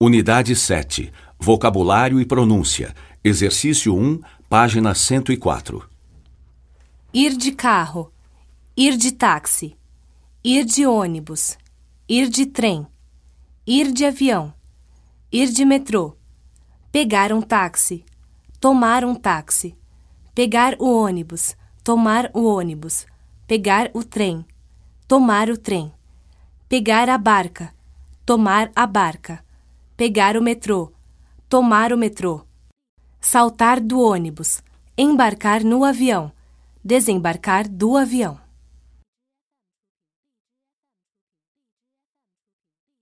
Unidade 7. Vocabulário e pronúncia. Exercício 1, página 104. Ir de carro, ir de táxi, ir de ônibus, ir de trem, ir de avião, ir de metrô, pegar um táxi, tomar um táxi, pegar o ônibus, tomar o ônibus, pegar o trem, tomar o trem, pegar a barca, tomar a barca, pegar o metrô, tomar o metrô, saltar do ônibus, embarcar no avião, desembarcar do avião.